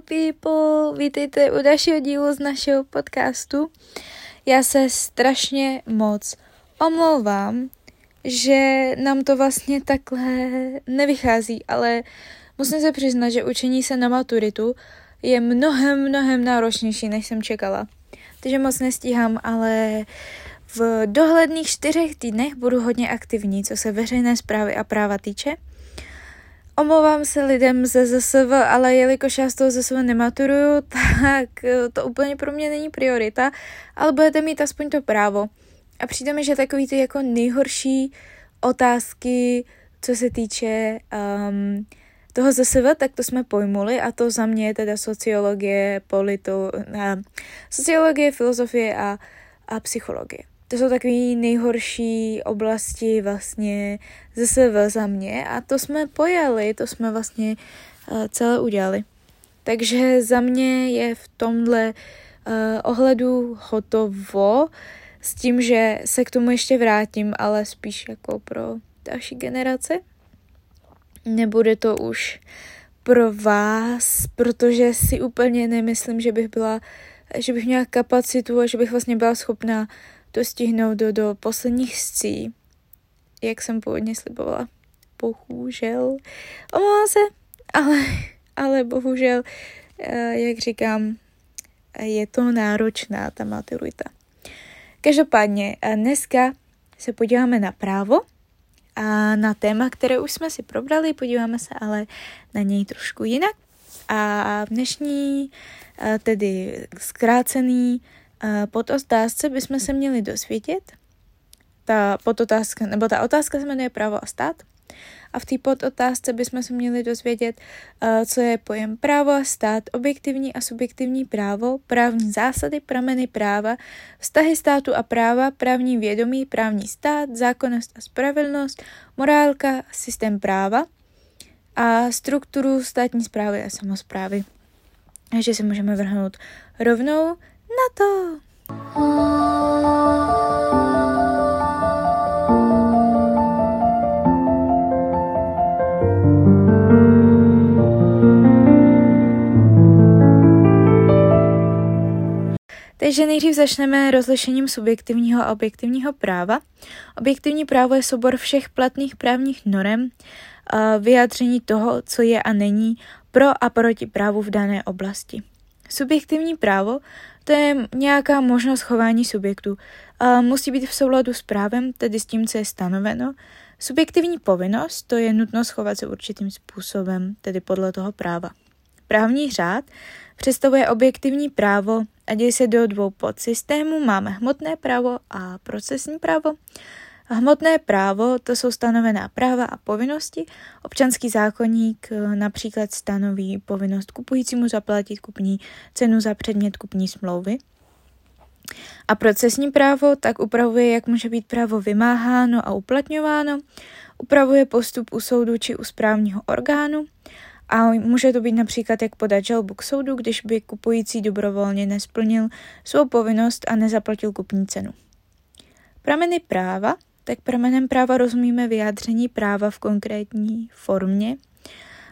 People, vítejte u dalšího dílu z našeho podcastu. Já se strašně moc omlouvám, že nám to vlastně takhle nevychází, ale musím se přiznat, že učení se na maturitu je mnohem, mnohem náročnější, než jsem čekala. Takže moc nestíhám, ale v dohledných čtyřech týdnech budu hodně aktivní, co se veřejné zprávy a práva týče. Omlouvám se lidem ze ZSV, ale jelikož já z toho ZSV nematuruju, tak eh, to úplně pro mě není priorita, ale budete mít aspoň to právo. A přijde mi, že takový ty jako nejhorší otázky, co se týče um, toho ZSV, tak to jsme pojmuli a to za mě je teda sociologie, polito, uh, sociologie, filozofie a, a psychologie. To jsou takové nejhorší oblasti vlastně zase za mě a to jsme pojali, to jsme vlastně uh, celé udělali. Takže za mě je v tomhle uh, ohledu hotovo s tím, že se k tomu ještě vrátím, ale spíš jako pro další generace. Nebude to už pro vás, protože si úplně nemyslím, že bych byla, že bych měla kapacitu a že bych vlastně byla schopná to stihnout do, do posledních scí, jak jsem původně slibovala. Bohužel. Omlouvám se, ale, ale bohužel, eh, jak říkám, je to náročná ta maturita. Každopádně eh, dneska se podíváme na právo a na téma, které už jsme si probrali, podíváme se ale na něj trošku jinak. A dnešní, eh, tedy zkrácený pod otázce bychom se měli dosvědět. Ta podotázka, nebo ta otázka se jmenuje právo a stát. A v té podotázce bychom se měli dozvědět, co je pojem právo a stát, objektivní a subjektivní právo, právní zásady, prameny práva, vztahy státu a práva, právní vědomí, právní stát, zákonnost a spravedlnost, morálka, systém práva a strukturu státní zprávy a samozprávy. Takže se můžeme vrhnout rovnou na to! Takže nejdřív začneme rozlišením subjektivního a objektivního práva. Objektivní právo je soubor všech platných právních norem, vyjádření toho, co je a není pro a proti právu v dané oblasti. Subjektivní právo to je nějaká možnost chování subjektu. A musí být v souladu s právem, tedy s tím, co je stanoveno. Subjektivní povinnost, to je nutnost chovat se určitým způsobem, tedy podle toho práva. Právní řád představuje objektivní právo a děje se do dvou podsystémů. Máme hmotné právo a procesní právo. Hmotné právo to jsou stanovená práva a povinnosti. Občanský zákonník eh, například stanoví povinnost kupujícímu zaplatit kupní cenu za předmět kupní smlouvy. A procesní právo tak upravuje, jak může být právo vymáháno a uplatňováno, upravuje postup u soudu či u správního orgánu a může to být například, jak podat žalbu k soudu, když by kupující dobrovolně nesplnil svou povinnost a nezaplatil kupní cenu. Prameny práva tak pramenem práva rozumíme vyjádření práva v konkrétní formě,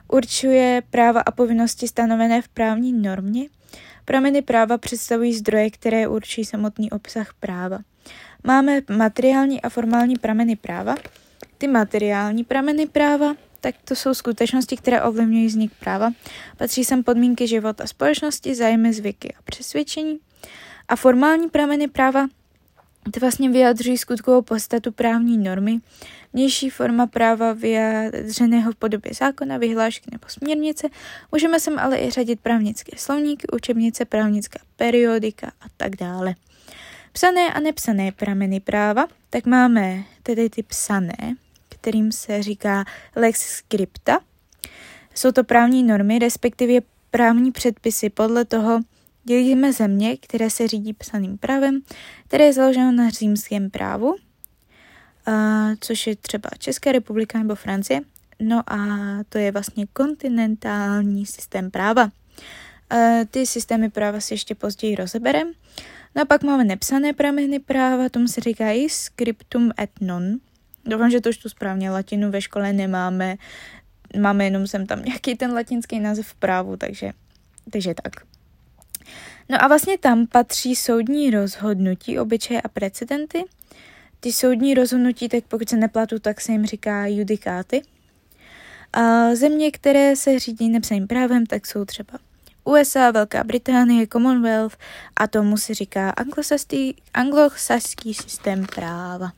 určuje práva a povinnosti stanovené v právní normě. Prameny práva představují zdroje, které určí samotný obsah práva. Máme materiální a formální prameny práva. Ty materiální prameny práva, tak to jsou skutečnosti, které ovlivňují vznik práva. Patří sem podmínky života společnosti, zájmy, zvyky a přesvědčení. A formální prameny práva ty vlastně vyjadřují skutkovou podstatu právní normy, vnější forma práva vyjadřeného v podobě zákona, vyhlášky nebo směrnice. Můžeme sem ale i řadit právnické slovníky, učebnice, právnická periodika a tak dále. Psané a nepsané prameny práva, tak máme tedy ty psané, kterým se říká lex scripta. Jsou to právní normy, respektive právní předpisy podle toho, Dělíme země, které se řídí psaným právem, které je založeno na římském právu, což je třeba Česká republika nebo Francie. No a to je vlastně kontinentální systém práva. Ty systémy práva si ještě později rozeberem. No a pak máme nepsané prameny práva, tomu se říká i scriptum et non. Doufám, že to už tu správně latinu ve škole nemáme. Máme jenom sem tam nějaký ten latinský název v právu, takže Takže tak. No a vlastně tam patří soudní rozhodnutí, obyčeje a precedenty. Ty soudní rozhodnutí, tak pokud se neplatu, tak se jim říká judikáty. A země, které se řídí nepsaným právem, tak jsou třeba USA, Velká Británie, Commonwealth a tomu se říká anglosaský systém práva.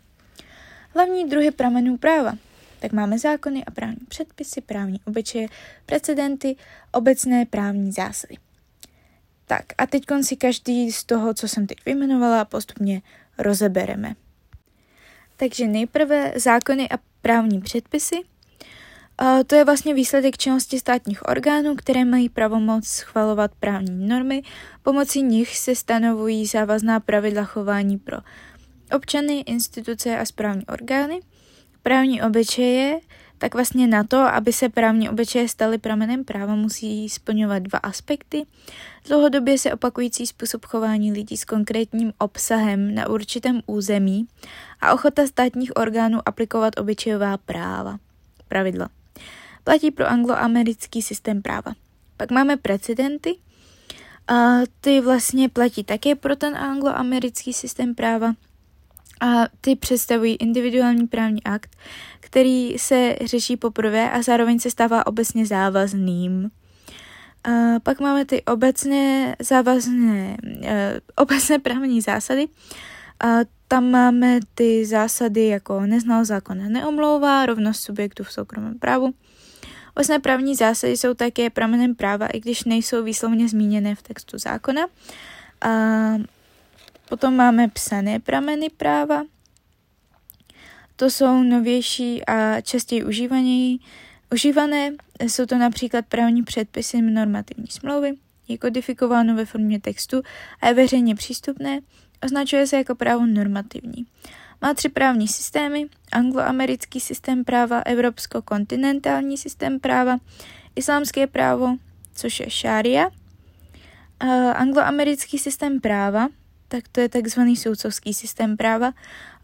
Hlavní druhy pramenů práva. Tak máme zákony a právní předpisy, právní obyčeje, precedenty, obecné právní zásady. Tak a teď si každý z toho, co jsem teď vyjmenovala, postupně rozebereme. Takže nejprve zákony a právní předpisy. To je vlastně výsledek činnosti státních orgánů, které mají pravomoc schvalovat právní normy, pomocí nich se stanovují závazná pravidla chování pro občany, instituce a správní orgány. Právní obyčeje tak vlastně na to, aby se právní obyčeje staly pramenem práva, musí splňovat dva aspekty. Dlouhodobě se opakující způsob chování lidí s konkrétním obsahem na určitém území a ochota státních orgánů aplikovat obyčejová práva, pravidla. Platí pro angloamerický systém práva. Pak máme precedenty, a ty vlastně platí také pro ten angloamerický systém práva a ty představují individuální právní akt, který se řeší poprvé a zároveň se stává obecně závazným. A pak máme ty obecné závazné, uh, obecné právní zásady. A tam máme ty zásady jako neznal zákon neomlouvá, rovnost subjektu v soukromém právu. Obecné právní zásady jsou také pramenem práva, i když nejsou výslovně zmíněné v textu zákona. A potom máme psané prameny práva, to jsou novější a častěji užívané. Užívané jsou to například právní předpisy normativní smlouvy, je kodifikováno ve formě textu a je veřejně přístupné, označuje se jako právo normativní. Má tři právní systémy, angloamerický systém práva, evropsko-kontinentální systém práva, islámské právo, což je šária, angloamerický systém práva, tak to je takzvaný soudcovský systém práva.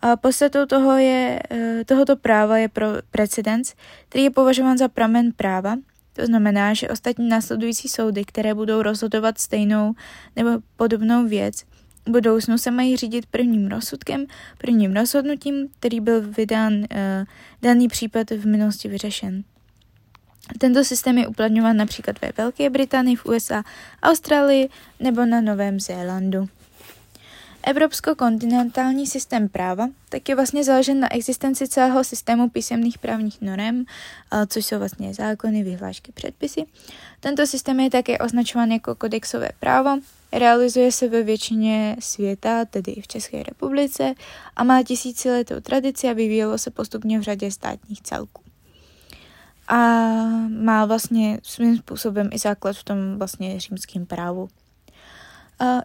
A podstatou toho je, eh, tohoto práva je pro precedens, který je považován za pramen práva. To znamená, že ostatní následující soudy, které budou rozhodovat stejnou nebo podobnou věc, budoucnu se mají řídit prvním rozsudkem, prvním rozhodnutím, který byl vydán uh, daný případ v minulosti vyřešen. Tento systém je uplatňován například ve Velké Británii, v USA, Austrálii nebo na Novém Zélandu. Evropsko-kontinentální systém práva tak je vlastně založen na existenci celého systému písemných právních norem, což jsou vlastně zákony, vyhlášky, předpisy. Tento systém je také označován jako kodexové právo, realizuje se ve většině světa, tedy i v České republice, a má tisíciletou tradici a vyvíjelo se postupně v řadě státních celků. A má vlastně svým způsobem i základ v tom vlastně římském právu.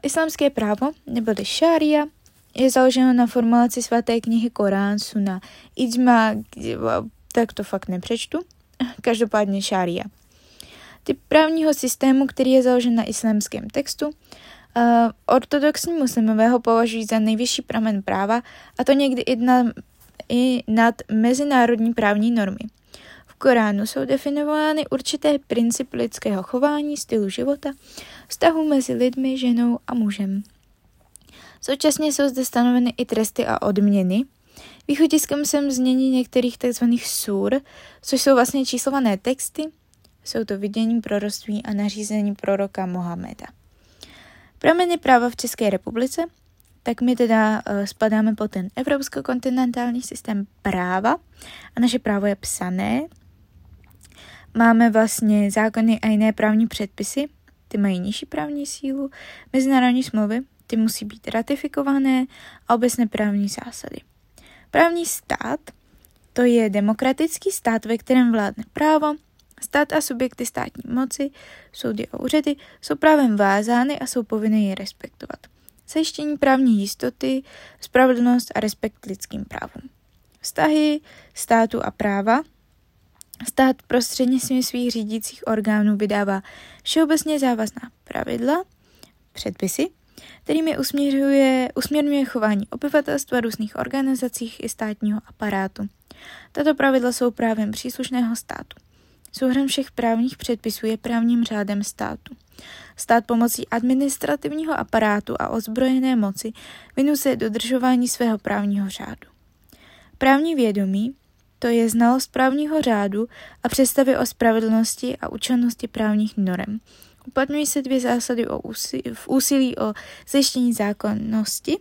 Islámské právo, neboli šária, je založeno na formulaci svaté knihy Korán, Suna, Ijma, tak to fakt nepřečtu, každopádně šária. Typ právního systému, který je založen na islámském textu, uh, ortodoxní muslimové ho považují za nejvyšší pramen práva, a to někdy i, na, i nad mezinárodní právní normy. Koránu jsou definovány určité principy lidského chování, stylu života, vztahu mezi lidmi, ženou a mužem. Současně jsou zde stanoveny i tresty a odměny. Východiskem jsem změní některých tzv. sur, což jsou vlastně číslované texty, jsou to vidění proroctví a nařízení proroka Mohameda. Prameny práva v České republice, tak my teda uh, spadáme pod ten evropsko-kontinentální systém práva a naše právo je psané, Máme vlastně zákony a jiné právní předpisy, ty mají nižší právní sílu, mezinárodní smlouvy, ty musí být ratifikované a obecné právní zásady. Právní stát, to je demokratický stát, ve kterém vládne právo, stát a subjekty státní moci, soudy a úřady jsou právem vázány a jsou povinny je respektovat. Zajištění právní jistoty, spravedlnost a respekt lidským právům. Vztahy státu a práva Stát prostřednictvím svých řídících orgánů vydává všeobecně závazná pravidla, předpisy, kterými usměřuje, usměrňuje chování obyvatelstva různých organizacích i státního aparátu. Tato pravidla jsou právem příslušného státu. Souhrn všech právních předpisů je právním řádem státu. Stát pomocí administrativního aparátu a ozbrojené moci vynuse dodržování svého právního řádu. Právní vědomí, to je znalost právního řádu a představy o spravedlnosti a účelnosti právních norem. Uplatňují se dvě zásady o úsilí, v úsilí o zajištění zákonnosti.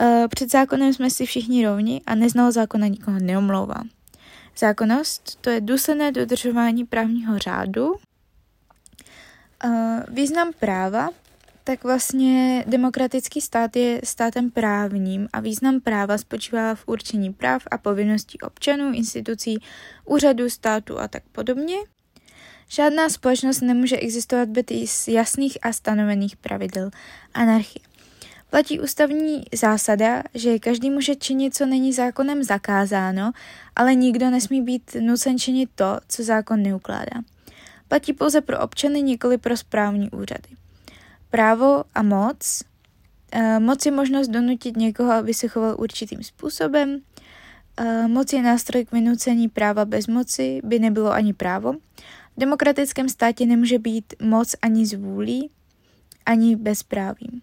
E, před zákonem jsme si všichni rovni a neznal zákona nikoho neomlouvá. Zákonnost to je důsledné dodržování právního řádu. E, význam práva tak vlastně demokratický stát je státem právním a význam práva spočívá v určení práv a povinností občanů, institucí, úřadů, státu a tak podobně. Žádná společnost nemůže existovat bez jasných a stanovených pravidel. Anarchie. Platí ústavní zásada, že každý může činit, co není zákonem zakázáno, ale nikdo nesmí být nucen činit to, co zákon neukládá. Platí pouze pro občany, nikoli pro správní úřady. Právo a moc. E, moc je možnost donutit někoho, aby se choval určitým způsobem. E, moc je nástroj k vynucení práva bez moci, by nebylo ani právo. V demokratickém státě nemůže být moc ani zvůlí, ani bezprávím.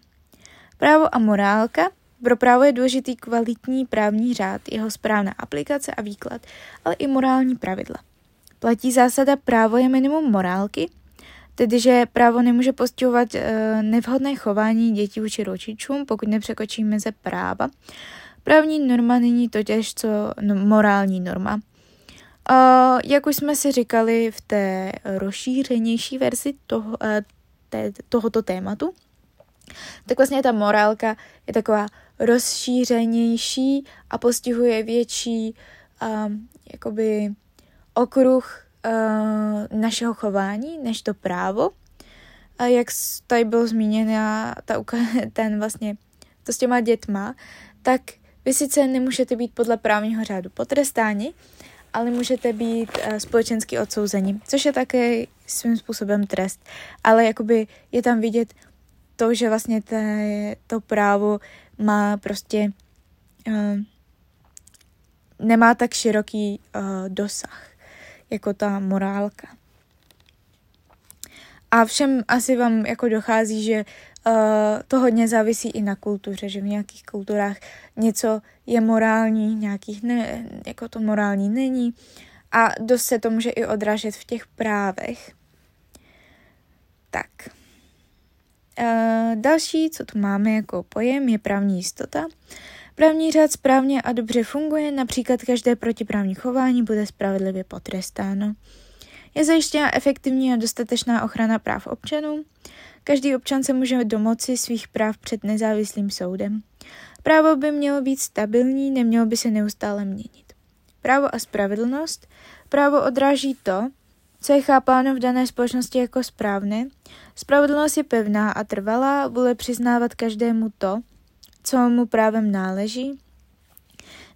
Právo a morálka. Pro právo je důležitý kvalitní právní řád, jeho správná aplikace a výklad, ale i morální pravidla. Platí zásada právo je minimum morálky, tedy že právo nemůže postihovat e, nevhodné chování dětí vůči rodičům, pokud nepřekočí meze práva. Právní norma není totiž co no, morální norma. Uh, jak už jsme si říkali v té rozšířenější verzi toho, uh, té, tohoto tématu, tak vlastně ta morálka je taková rozšířenější a postihuje větší um, jakoby okruh uh, našeho chování než to právo. A jak tady bylo zmíněno, ta, ten vlastně, to s těma dětma, tak vy sice nemůžete být podle právního řádu potrestáni, ale můžete být uh, společensky odsouzeni, což je také svým způsobem trest. Ale jakoby je tam vidět to, že vlastně te, to právo má prostě uh, nemá tak široký uh, dosah jako ta morálka. A všem asi vám jako dochází, že uh, to hodně závisí i na kultuře, že v nějakých kulturách něco je morální, nějakých ne, jako to morální není a dost se to může i odrážet v těch právech. Tak. Uh, další, co tu máme jako pojem, je právní jistota. Právní řád správně a dobře funguje, například každé protiprávní chování bude spravedlivě potrestáno. Je zajištěna efektivní a dostatečná ochrana práv občanů. Každý občan se může domoci svých práv před nezávislým soudem. Právo by mělo být stabilní, nemělo by se neustále měnit. Právo a spravedlnost. Právo odráží to, co je chápáno v dané společnosti jako správné. Spravedlnost je pevná a trvalá, bude přiznávat každému to, co mu právem náleží.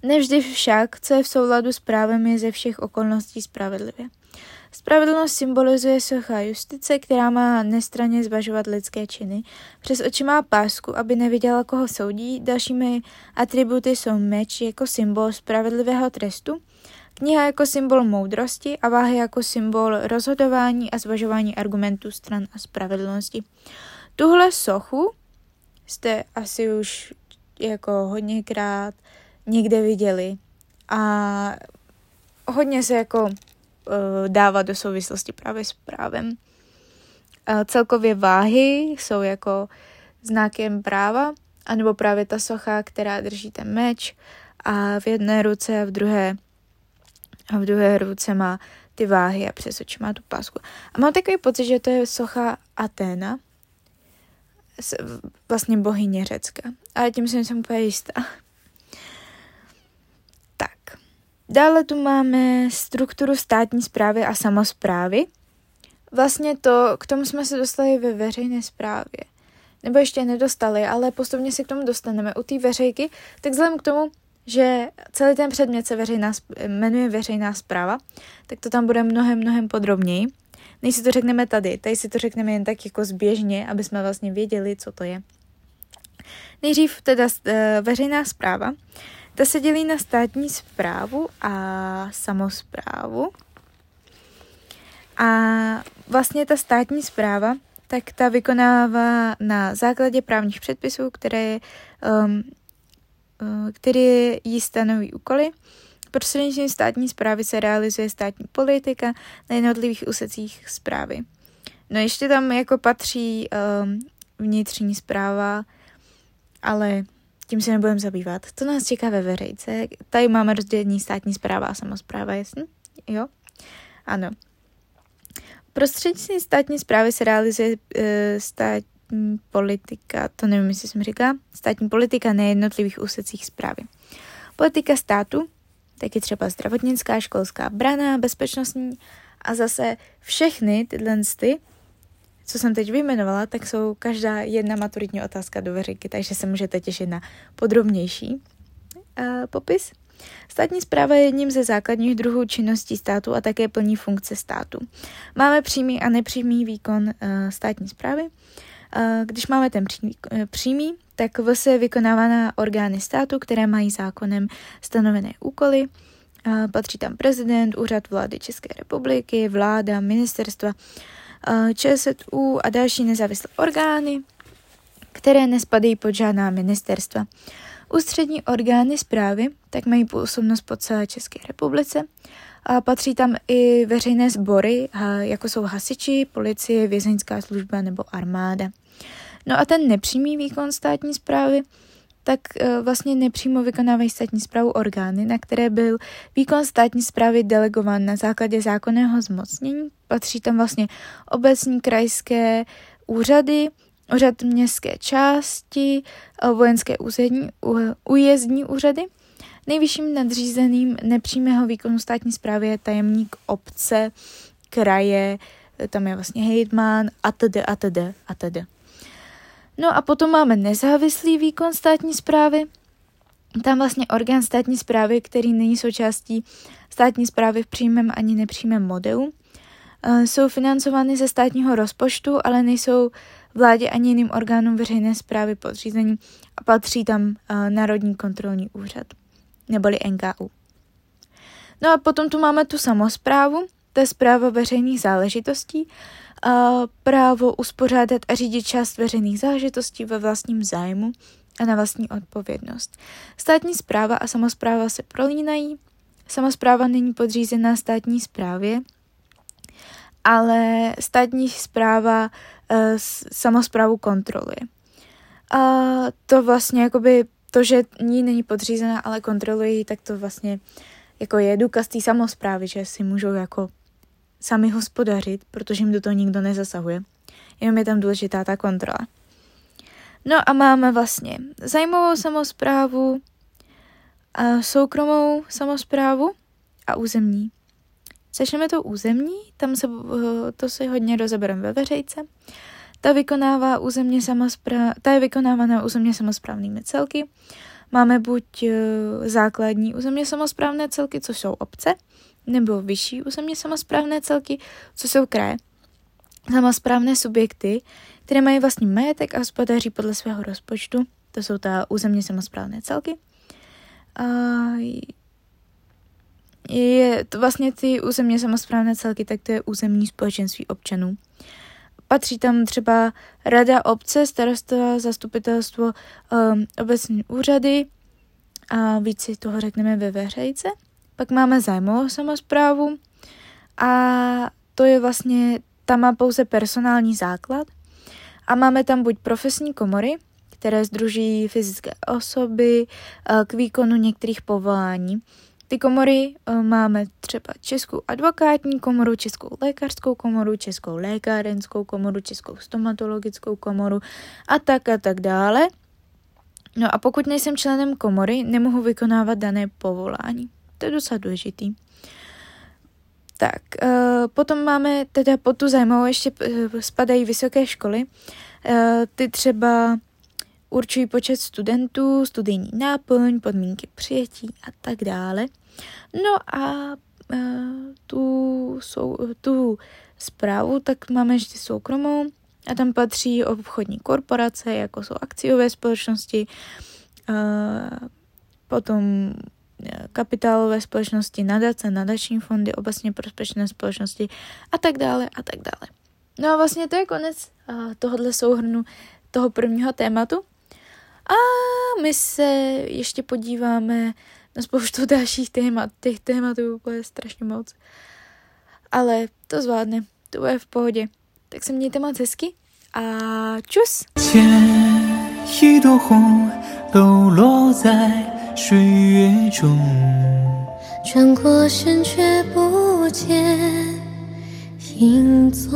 Nevždy však, co je v souladu s právem, je ze všech okolností spravedlivě. Spravedlnost symbolizuje socha justice, která má nestraně zvažovat lidské činy. Přes oči má pásku, aby neviděla, koho soudí. Dalšími atributy jsou meč jako symbol spravedlivého trestu, kniha jako symbol moudrosti a váhy jako symbol rozhodování a zvažování argumentů stran a spravedlnosti. Tuhle sochu jste asi už jako hodněkrát někde viděli a hodně se jako uh, dává do souvislosti právě s právem. Uh, celkově váhy jsou jako znakem práva, anebo právě ta socha, která drží ten meč a v jedné ruce a v druhé a v druhé ruce má ty váhy a přes oči má tu pásku. A mám takový pocit, že to je socha Aténa, vlastně bohyně Řecka. Ale tím jsem, jsem úplně jistá. Tak. Dále tu máme strukturu státní zprávy a samozprávy. Vlastně to, k tomu jsme se dostali ve veřejné správě. Nebo ještě nedostali, ale postupně se k tomu dostaneme. U té veřejky, tak vzhledem k tomu, že celý ten předmět se veřejná, jmenuje veřejná zpráva, tak to tam bude mnohem, mnohem podrobněji než si to řekneme tady. Tady si to řekneme jen tak jako zběžně, aby jsme vlastně věděli, co to je. Nejdřív teda uh, veřejná zpráva. Ta se dělí na státní zprávu a samozprávu. A vlastně ta státní zpráva tak ta vykonává na základě právních předpisů, které, um, které jí stanoví úkoly. Prostřednictvím státní zprávy se realizuje státní politika na jednotlivých úsecích zprávy. No ještě tam jako patří um, vnitřní zpráva, ale tím se nebudeme zabývat. To nás čeká ve veřejce. Tady máme rozdělení státní zpráva a samozpráva, jasně? Jo? Ano. Prostřednictvím státní zprávy se realizuje e, státní politika, to nevím, jestli jsem říkala, státní politika na jednotlivých úsecích zprávy. Politika státu, taky třeba zdravotnická, školská, brana, bezpečnostní a zase všechny tyhle ty, co jsem teď vyjmenovala, tak jsou každá jedna maturitní otázka do veřejky, takže se můžete těšit na podrobnější uh, popis. Státní zpráva je jedním ze základních druhů činností státu a také plní funkce státu. Máme přímý a nepřímý výkon uh, státní zprávy. Uh, když máme ten uh, přímý tak se vykonává na orgány státu, které mají zákonem stanovené úkoly. Patří tam prezident, úřad vlády České republiky, vláda, ministerstva, ČSU a další nezávislé orgány, které nespadají pod žádná ministerstva. Ústřední orgány zprávy tak mají působnost po celé České republice a patří tam i veřejné sbory, jako jsou hasiči, policie, vězeňská služba nebo armáda. No a ten nepřímý výkon státní zprávy, tak e, vlastně nepřímo vykonávají státní zprávu orgány, na které byl výkon státní zprávy delegován na základě zákonného zmocnění. Patří tam vlastně obecní krajské úřady, úřad městské části, vojenské územní, ujezdní úřady. Nejvyšším nadřízeným nepřímého výkonu státní zprávy je tajemník obce, kraje, tam je vlastně hejtman a tedy a tedy a tedy. No a potom máme nezávislý výkon státní zprávy. Tam vlastně orgán státní zprávy, který není součástí státní zprávy v přímém ani nepřímém modelu. Jsou financovány ze státního rozpočtu, ale nejsou vládě ani jiným orgánům veřejné zprávy podřízení a patří tam uh, Národní kontrolní úřad, neboli NKU. No a potom tu máme tu samozprávu, to je zpráva veřejných záležitostí, a právo uspořádat a řídit část veřejných záležitostí ve vlastním zájmu a na vlastní odpovědnost. Státní zpráva a samozpráva se prolínají. Samozpráva není podřízená státní správě, ale státní zpráva uh, samozprávu kontroluje. A to vlastně jakoby to, že ní není podřízená, ale kontroluje ji, tak to vlastně jako je důkaz té samozprávy, že si můžou jako sami hospodařit, protože jim do toho nikdo nezasahuje. Jenom je tam důležitá ta kontrola. No a máme vlastně zajímavou samozprávu, soukromou samozprávu a územní. Začneme to územní, tam se, eh, to si hodně rozebereme ve veřejce. Ta vykonává územně samozpráv, ta je vykonávána územně samozprávnými celky. Máme buď eh, základní územně samozprávné celky, což jsou obce, nebo vyšší územně samozprávné celky, co jsou kraje. Samozprávné subjekty, které mají vlastní majetek a hospodaří podle svého rozpočtu, to jsou ta územně samozprávné celky. A je to vlastně ty územně samozprávné celky, tak to je územní společenství občanů. Patří tam třeba rada obce, starosta, zastupitelstvo, um, obecní úřady a víc si toho řekneme ve veřejce. Pak máme zájmovou samozprávu a to je vlastně, tam má pouze personální základ a máme tam buď profesní komory, které združí fyzické osoby uh, k výkonu některých povolání, ty komory uh, máme třeba Českou advokátní komoru, Českou lékařskou komoru, Českou lékárenskou komoru, Českou stomatologickou komoru a tak a tak dále. No a pokud nejsem členem komory, nemohu vykonávat dané povolání. To je docela důležitý. Tak, uh, potom máme teda pod tu zajímavou ještě uh, spadají vysoké školy. Uh, ty třeba určují počet studentů, studijní náplň, podmínky přijetí a tak dále. No a tu, sou, tu zprávu tak máme ještě soukromou a tam patří obchodní korporace, jako jsou akciové společnosti, potom kapitálové společnosti, nadace, nadační fondy, obecně prospěšné společnosti a tak dále a tak dále. No a vlastně to je konec uh, tohohle souhrnu toho prvního tématu. A my se ještě podíváme na spoustu dalších témat. Těch tématů úplně strašně moc. Ale to zvládne, to bude v pohodě. Tak se mějte moc hezky a čus! 一朵红抖落在 水月中，转过身却不见影踪。